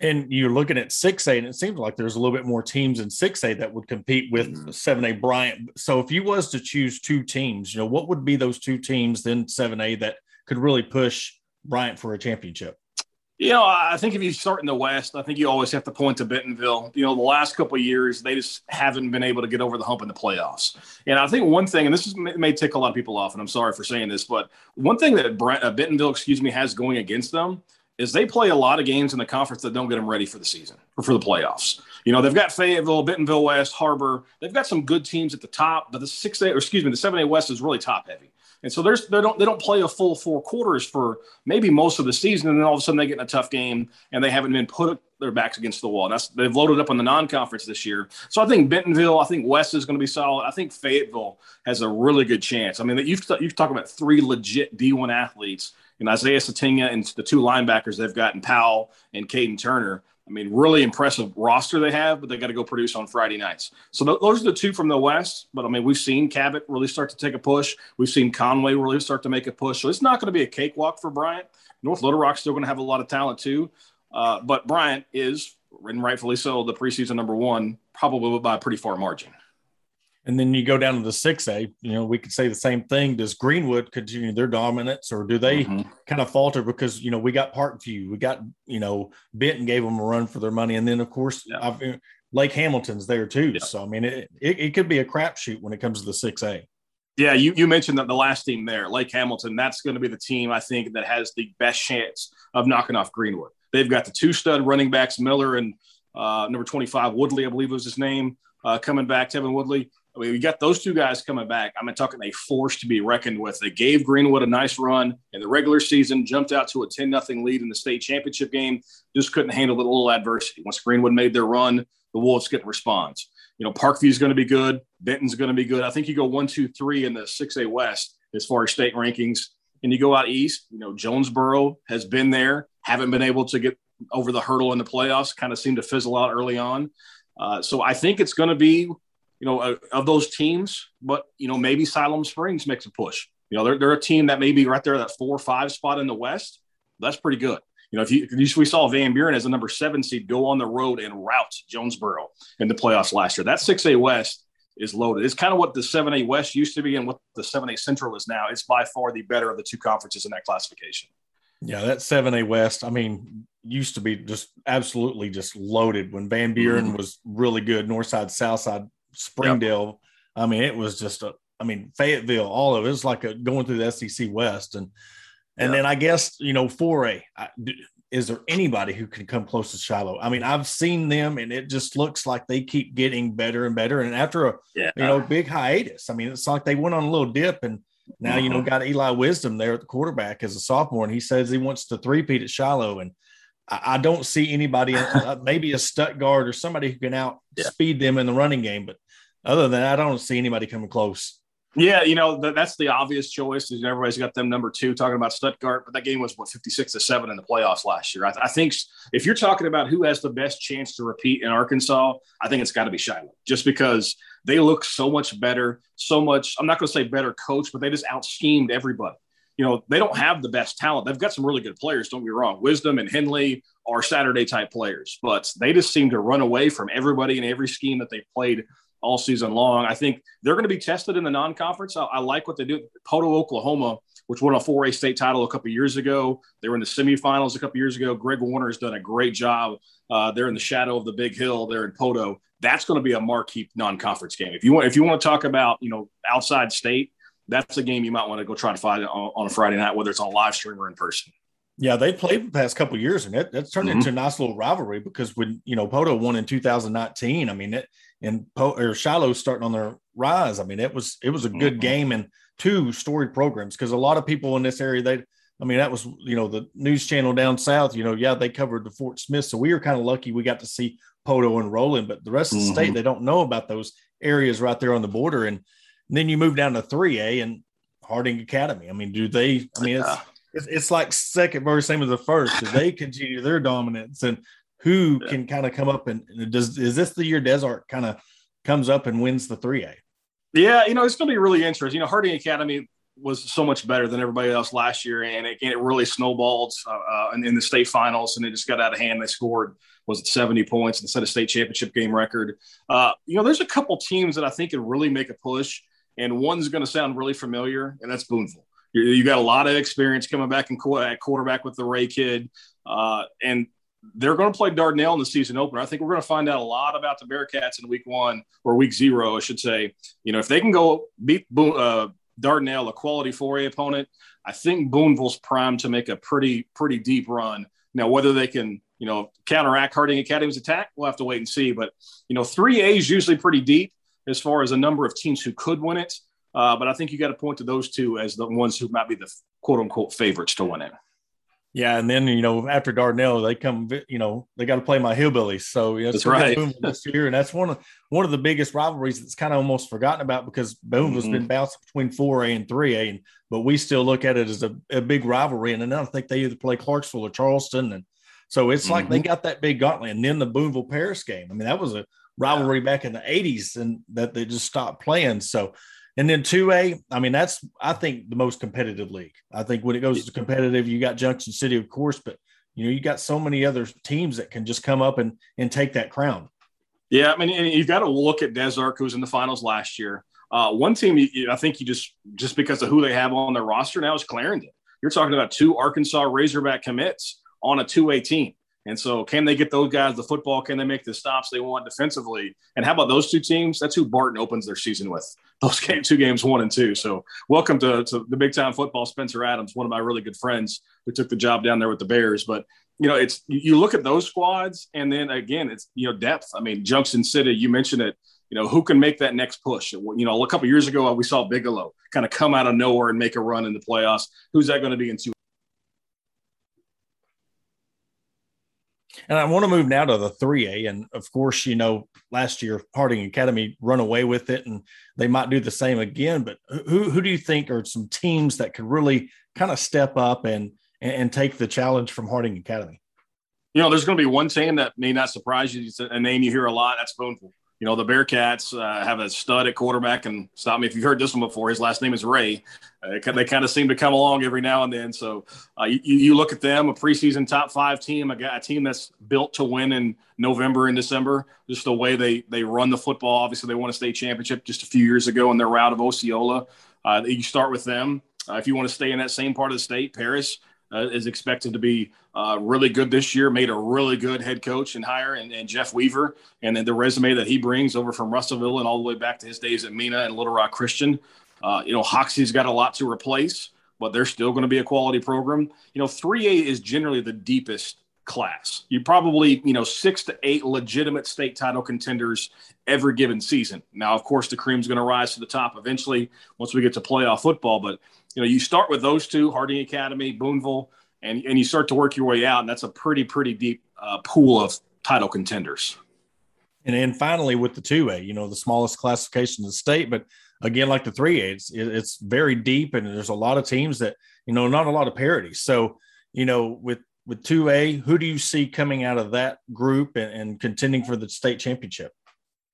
And you're looking at 6A, and it seems like there's a little bit more teams in 6A that would compete with 7A mm-hmm. Bryant. So if you was to choose two teams, you know, what would be those two teams then 7A that could really push Bryant for a championship? You know, I think if you start in the West, I think you always have to point to Bentonville. You know, the last couple years, they just haven't been able to get over the hump in the playoffs. And I think one thing, and this is, may tick a lot of people off, and I'm sorry for saying this, but one thing that Brent, uh, Bentonville, excuse me, has going against them is they play a lot of games in the conference that don't get them ready for the season or for the playoffs. You know, they've got Fayetteville, Bentonville West, Har-Ber. They've got some good teams at the top, but the six A, or excuse me, the seven A West is really top heavy. And so there's they don't they don't play a full four quarters for maybe most of the season, and then all of a sudden they get in a tough game and they haven't been put their backs against the wall. That's they've loaded up on the non-conference this year. So I think Bentonville, I think West is going to be solid. I think Fayetteville has a really good chance. I mean, you've you've talked about three legit D1 athletes and Isaiah Sategna and the two linebackers they've got Powell and Caden Turner. I mean, really impressive roster they have, but they got to go produce on Friday nights. So th- those are the two from the West. But I mean, we've seen Cabot really start to take a push. We've seen Conway really start to make a push. So it's not going to be a cakewalk for Bryant. North Little Rock's still going to have a lot of talent too. Uh, but Bryant is, and rightfully so, the preseason number one, probably by a pretty far margin. And then you go down to the 6A, you know, we could say the same thing. Does Greenwood continue their dominance or do they mm-hmm. kind of falter because, you know, we got Parkview, we got, you know, Benton gave them a run for their money. And then, of course, yeah. Lake Hamilton's there too. Yeah. So, I mean, it, it, it could be a crapshoot when it comes to the 6A. Yeah, you, you mentioned that the last team there, Lake Hamilton, that's going to be the team I think that has the best chance of knocking off Greenwood. They've got the two stud running backs, Miller and uh, number 25, Woodley, I believe was his name, uh, coming back, Tevin Woodley. I mean, we got those two guys coming back. I'm talking a force to be reckoned with. They gave Greenwood a nice run in the regular season, jumped out to a 10 0 lead in the state championship game, just couldn't handle the little adversity. Once Greenwood made their run, the Wolves get the response. You know, Parkview is going to be good. Benton's going to be good. I think you go one, two, three in the 6A West as far as state rankings. And you go out east, you know, Jonesboro has been there, haven't been able to get over the hurdle in the playoffs, kind of seemed to fizzle out early on. Uh, so I think it's going to be you know, uh, of those teams, but you know, maybe Siloam Springs makes a push. You know, they're, they're a team that may be right there, that four or five spot in the West. That's pretty good. You know, if you if we saw Van Buren as a number seven seed go on the road and route Jonesboro in the playoffs last year, that 6A West is loaded. It's kind of what the 7A West used to be and what the 7A Central is now. It's by far the better of the two conferences in that classification. Yeah, that 7A West, I mean, used to be just absolutely just loaded when Van Buren mm-hmm. was really good. Northside, Southside Springdale. Yep. I mean, it was just a. I mean, Fayetteville, all of it, was like a, going through the SEC West, and and then I guess you know, four A. Is there anybody who can come close to Shiloh? I mean, I've seen them, and it just looks like they keep getting better and better. And after a yeah. you know big hiatus, I mean, it's like they went on a little dip, and now you know mm-hmm. got Eli Wisdom there at the quarterback as a sophomore, and he says he wants to three-peat at Shiloh, and I, don't see anybody, uh, maybe a Stuttgart or somebody who can out speed them in the running game, but other than that, I don't see anybody coming close. Yeah, you know that's the obvious choice. Is everybody's got them number two talking about Stuttgart, but that game was what fifty six to seven in the playoffs last year. I, th- I, think if you're talking about who has the best chance to repeat in Arkansas, I think it's got to be Shiloh, just because they look so much better, so much. I'm not going to say better coach, but they just out schemed everybody. You know, they don't have the best talent. They've got some really good players. Don't get me wrong. Wisdom and Henley are Saturday type players, but they just seem to run away from everybody in every scheme that they've played all season long. I think they're going to be tested in the non-conference. I, I like what they do. Poteau, Oklahoma, which won a 4A state title a couple years ago. They were in the semifinals a couple years ago. Greg Warner has done a great job. Uh, they're in the shadow of the big hill. They're in Poteau. That's going to be a marquee non-conference game. If you want, if you want to talk about, you know, outside state, that's a game you might want to go try to find on, on a Friday night, whether it's on live stream or in person. Yeah, they played the past couple years, and it, that's turned mm-hmm. into a nice little rivalry because when you know Poteau won in 2019, I mean it, and po, or Shiloh starting on their rise. I mean it was it was a good mm-hmm. game and two storied programs because a lot of people in this area they, I mean that was you know the news channel down south. You know, yeah, they covered the Fort Smith, so we were kind of lucky we got to see Poteau and Roland, but the rest of the mm-hmm. state they don't know about those areas right there on the border. And, and then you move down to 3A and Harding Academy. I mean, do they? I mean, it's it's, it's like second verse, same as the first. They continue their dominance and who yeah. can kind of come up and does is this the year Des Arc kind of comes up and wins the 3A? Yeah, you know, it's going to be really interesting. You know, Harding Academy was so much better than everybody else last year, and it, it really snowballed uh, uh, in, in, the state finals, and it just got out of hand. They scored was it 70 points instead of state championship game record. Uh, you know, there's a couple teams that I think could really make a push, and one's going to sound really familiar, and that's Boonville you got a lot of experience coming back in at quarterback with the Ray kid. Uh, and they're going to play Dardanelle in the season opener. I think we're going to find out a lot about the Bearcats in week one or week zero, I should say. You know, if they can go beat uh, Dardanelle, a quality 4A opponent, I think Boonville's primed to make a pretty, pretty deep run. Now, whether they can, you know, counteract Harding Academy's attack, we'll have to wait and see. But, you know, 3A is usually pretty deep as far as a number of teams who could win it. Uh, but I think you got to point to those two as the ones who might be the quote unquote favorites to win it. Yeah, and then you know after Dardanelle, they come. You know they got to play my hillbillies. So you know, that's right. this year, and that's one of one of the biggest rivalries that's kind of almost forgotten about because Boonville's mm-hmm. been bouncing between four A and three A, and but we still look at it as a, a big rivalry. And then I think they either play Clarksville or Charleston, and so it's mm-hmm. like they mm-hmm. got that big gauntlet. And then the Boonville Paris game. I mean, that was a rivalry yeah. back in the '80s, and that they just stopped playing. So and then 2A, I mean, that's, I think, the most competitive league. I think when it goes to competitive, you got Junction City, of course, but, you know, you got so many other teams that can just come up and, and take that crown. Yeah. I mean, you've got to look at Des Arc, who was in the finals last year. Uh, one team, I think you just, just because of who they have on their roster now is Clarendon. You're talking about two Arkansas Razorback commits on a 2A team. And so, can they get those guys the football? Can they make the stops they want defensively? And how about those two teams? That's who Barton opens their season with. Those game, two games, one and two. So, welcome to, to the big time football. Spencer Adams, one of my really good friends who took the job down there with the Bears. But you know, it's you look at those squads, and then again, it's you know depth. I mean, Junction City, you mentioned it. You know, who can make that next push? You know, a couple years ago, we saw Bigelow kind of come out of nowhere and make a run in the playoffs. Who's that going to be in two? And I want to move now to the 3A. And of course, you know, last year Harding Academy run away with it and they might do the same again. But who, who do you think are some teams that could really kind of step up and, and take the challenge from Harding Academy? You know, there's going to be one team that may not surprise you. It's a name you hear a lot. That's Boonville you know, the Bearcats uh, have a stud at quarterback. And stop me if you've heard this one before. His last name is Ray. Uh, they kind of seem to come along every now and then. So uh, you, you, look at them, a preseason top five team, a, a, team that's built to win in November and December. Just the way they they run the football. Obviously, they won a state championship just a few years ago in their route of Osceola. Uh, you start with them. Uh, if you want to stay in that same part of the state, Paris uh, is expected to be uh, really good this year. Made a really good head coach and hire, and, and, Jeff Weaver, and then the resume that he brings over from Russellville and all the way back to his days at Mena and Little Rock Christian. Uh, you know, Hoxie's got a lot to replace, but they're still going to be a quality program. You know, 3A is generally the deepest class. You probably, you know, six to eight legitimate state title contenders every given season. Now, of course, the cream's going to rise to the top eventually once we get to playoff football, but you know, you start with those two, Harding Academy, Boonville, and, and you start to work your way out. And that's a pretty, pretty deep uh, pool of title contenders. And then finally with the 2A, you know, the smallest classification in the state, but again, like the 3A, it's, it's very deep and there's a lot of teams that, you know, not a lot of parity. So, you know, with, with 2A, who do you see coming out of that group and, and contending for the state championship?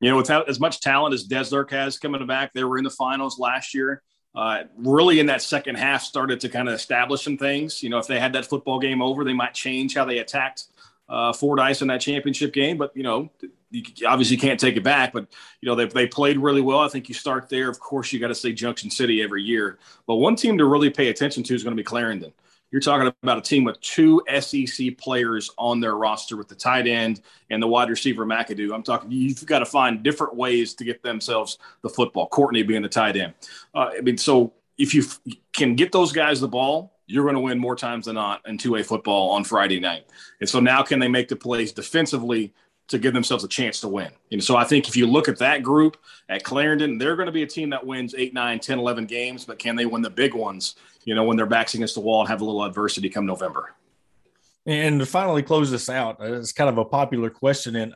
You know, without as much talent as Des Arc has coming back, they were in the finals last year uh, really in that second half started to kind of establish some things. You know, if they had that football game over, they might change how they attacked uh, Fordyce in that championship game. But, you know, you obviously can't take it back. But, you know, they, they played really well. I think you start there. Of course, you got to say Junction City every year. But one team to really pay attention to is going to be Clarendon. You're talking about a team with two SEC players on their roster with the tight end and the wide receiver McAdoo. I'm talking, you've got to find different ways to get themselves the football. Courtney being the tight end. Uh, I mean, so if you can get those guys the ball, you're going to win more times than not in two-way football on Friday night. And so now, can they make the plays defensively to give themselves a chance to win. You know, so I think if you look at that group at Clarendon, they're going to be a team that wins 8, 9, 10, 11 games, but can they win the big ones, you know, when their backs against the wall and have a little adversity come November? And to finally close this out, it's kind of a popular question. And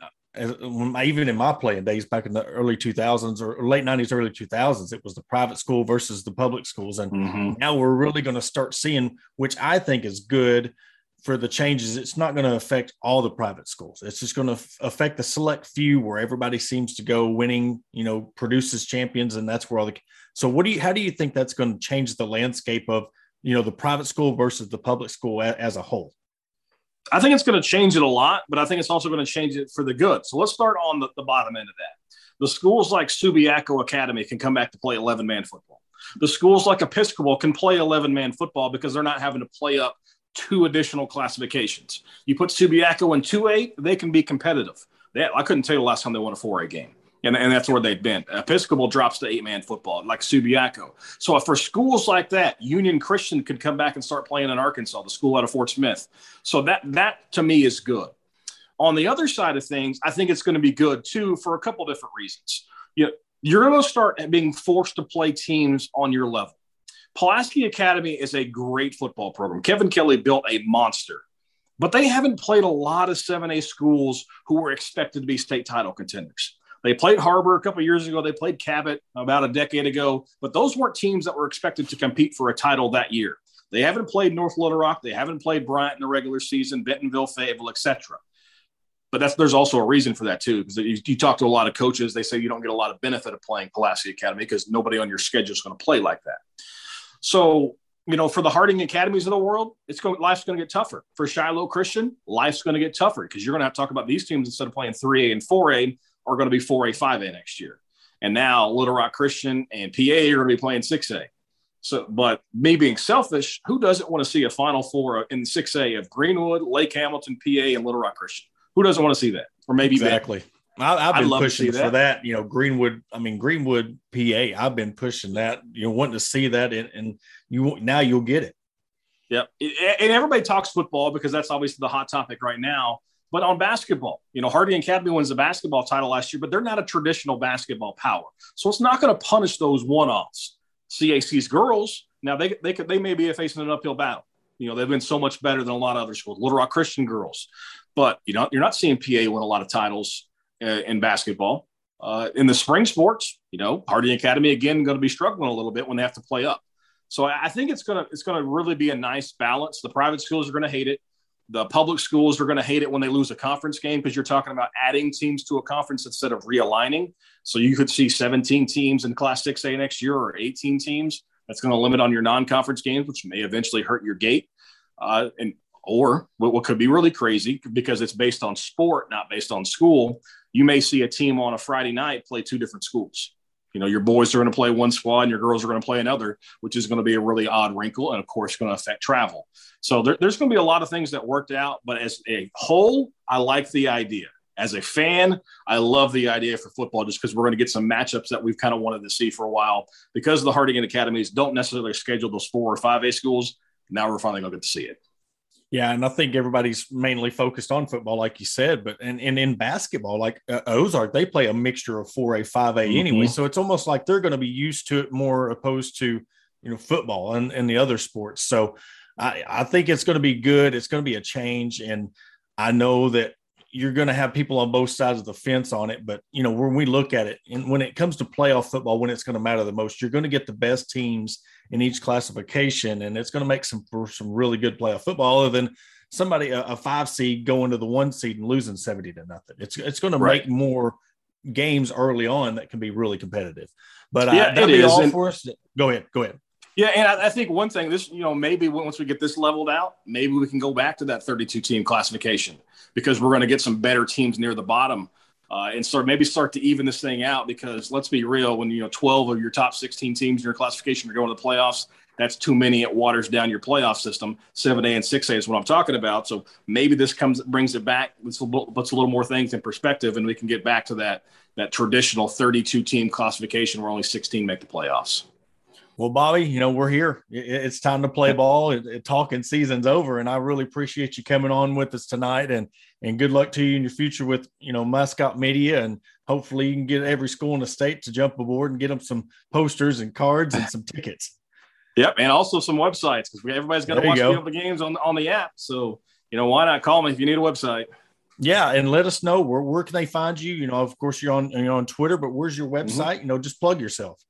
even in my playing days back in the early 2000s or late 90s, early 2000s, it was the private school versus the public schools. And mm-hmm. now we're really going to start seeing, which I think is good – for the changes, it's not going to affect all the private schools. It's just going to f- affect the select few where everybody seems to go winning, you know, produces champions, and that's where all the. So, what do you? How do you think that's going to change the landscape of you know the private school versus the public school a, as a whole? I think it's going to change it a lot, but I think it's also going to change it for the good. So let's start on the, the bottom end of that. The schools like Subiaco Academy can come back to play 11 man football. The schools like Episcopal can play 11 man football because they're not having to play up two additional classifications. You put Subiaco in 2A, they can be competitive. They, I couldn't tell you the last time they won a 4A game. And, and that's where they've been. Episcopal drops to eight man football, like Subiaco. So for schools like that, Union Christian could come back and start playing in Arkansas, the school out of Fort Smith. So that that to me is good. On the other side of things, I think it's going to be good too for a couple different reasons. You know, you're going to start being forced to play teams on your level. Pulaski Academy is a great football program. Kevin Kelley built a monster, but they haven't played a lot of 7A schools who were expected to be state title contenders. They played Har-Ber a couple years ago. They played Cabot about a decade ago, but those weren't teams that were expected to compete for a title that year. They haven't played North Little Rock. They haven't played Bryant in the regular season, Bentonville, Fayetteville, etc. But that's there's also a reason for that too, because you, you, talk to a lot of coaches, they say you don't get a lot of benefit of playing Pulaski Academy because nobody on your schedule is going to play like that. So, you know, for the Harding Academies of the world, it's going life's going to get tougher. For Shiloh Christian, life's going to get tougher because you're going to have to talk about these teams instead of playing 3A and 4A are going to be 4A, 5A next year. And now Little Rock Christian and PA are going to be playing 6A. So, but me being selfish, who doesn't want to see a Final Four in 6A of Greenwood, Lake Hamilton, PA, and Little Rock Christian? Who doesn't want to see that? Or maybe exactly. I, have been pushing for that. You know, Greenwood. I mean, Greenwood, PA. I've been pushing that. You know, wanting to see that, and, and you now you'll get it. Yep. And everybody talks football because that's obviously the hot topic right now. But on basketball, you know, Harding Academy wins the basketball title last year, but they're not a traditional basketball power. So it's not going to punish those one offs. CAC's girls, now they, they could, they may be facing an uphill battle. You know, they've been so much better than a lot of other schools, Little Rock Christian girls. But, you know, you're not seeing PA win a lot of titles in basketball. Uh, in the spring sports, you know, Harding Academy again going to be struggling a little bit when they have to play up. So I think it's gonna it's gonna really be a nice balance. The private schools are going to hate it the public schools are going to hate it when they lose a conference game because you're talking about adding teams to a conference instead of realigning. So you could see 17 teams in Class 6A next year or 18 teams. That's going to limit on your non-conference games, which may eventually hurt your gate. Uh, and or what could be really crazy because it's based on sport, not based on school. You may see a team on a Friday night play two different schools. You know, your boys are going to play one squad and your girls are going to play another, which is going to be a really odd wrinkle and, of course, going to affect travel. So there, there's going to be a lot of things that worked out. But as a whole, I like the idea. As a fan, I love the idea for football just because we're going to get some matchups that we've kind of wanted to see for a while. Because the Harding Academies don't necessarily schedule those four or five A schools, now we're finally going to get to see it. Yeah, and I think everybody's mainly focused on football, like you said, but and, and in basketball, like uh, Ozark, they play a mixture of 4A, 5A mm-hmm. anyway. So it's almost like they're going to be used to it more opposed to, you know, football and, and the other sports. So I, I think it's going to be good. It's going to be a change. And I know that you're going to have people on both sides of the fence on it. But, you know, when we look at it and when it comes to playoff football, when it's going to matter the most, you're going to get the best teams in each classification, and it's going to make some for some really good playoff football. Other than somebody a, a, five seed going to the one seed and losing seventy to nothing, it's it's going to right. make more games early on that can be really competitive. But uh, yeah, that'd be all and, for us. Go ahead, go ahead. Yeah, and I, I, think one thing, this you know, maybe once we get this leveled out, maybe we can go back to that 32 team classification because we're going to get some better teams near the bottom uh, and start maybe start to even this thing out because let's be real when you know 12 of your top 16 teams in your classification are going to the playoffs that's too many it waters down your playoff system 7a and 6a is what i'm talking about so maybe this comes brings it back This puts a little more things in perspective and we can get back to that that traditional 32 team classification where only 16 make the playoffs well, Bobby, you know, we're here. It's time to play ball. Talking season's over, and I really appreciate you coming on with us tonight. And and good luck to you in your future with you know Mascot Media, and hopefully you can get every school in the state to jump aboard and get them some posters and cards and some tickets. Yep, and also some websites because everybody's got to watch go. the games on on the app. So you know, why not call me if you need a website? Yeah, and let us know where where can they find you. You know, of course you're on you're on Twitter, but where's your mm-hmm. website? Mm-hmm. You know, just plug yourself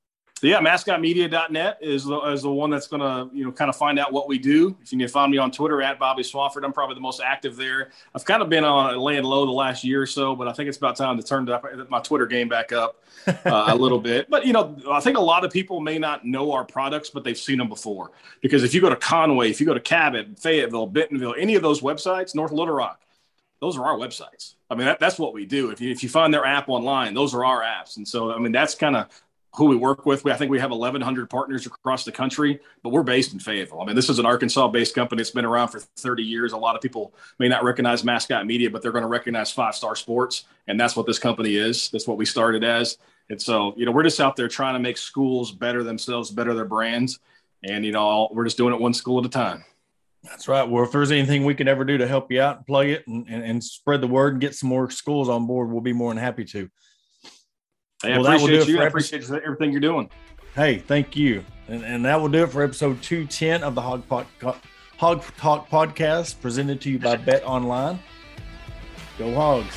yeah, mascotmedia.net is the, is the one that's going to, you know, kind of find out what we do. If you need to find me on Twitter at Bobby Swofford, I'm probably the most active there. I've kind of been on laying low the last year or so, but I think it's about time to turn my Twitter game back up uh, a little bit. But, you know, I think a lot of people may not know our products, but they've seen them before. Because if you go to Conway, if you go to Cabot, Fayetteville, Bentonville, any of those websites, North Little Rock, those are our websites. I mean, that, that's what we do. If you, if you find their app online, those are our apps. And so, I mean, that's kind of who we work with. We, I think we have 1,100 partners across the country, but we're based in Fayetteville. I mean, this is an Arkansas-based company It's been around for 30 years. A lot of people may not recognize Mascot Media, but they're going to recognize Five Star Sports, and that's what this company is. That's what we started as. And so, you know, we're just out there trying to make schools better themselves, better their brands, and you know, we're just doing it one school at a time. That's right. Well, if there's anything we can ever do to help you out and plug it and, and, and spread the word and get some more schools on board, we'll be more than happy to. Hey, well, I appreciate you. I appreciate everything you're doing. Hey, thank you. And, and that will do it for episode 210 of the Hog, Pod, Hawg Talk podcast presented to you by Bet Online. Go Hogs.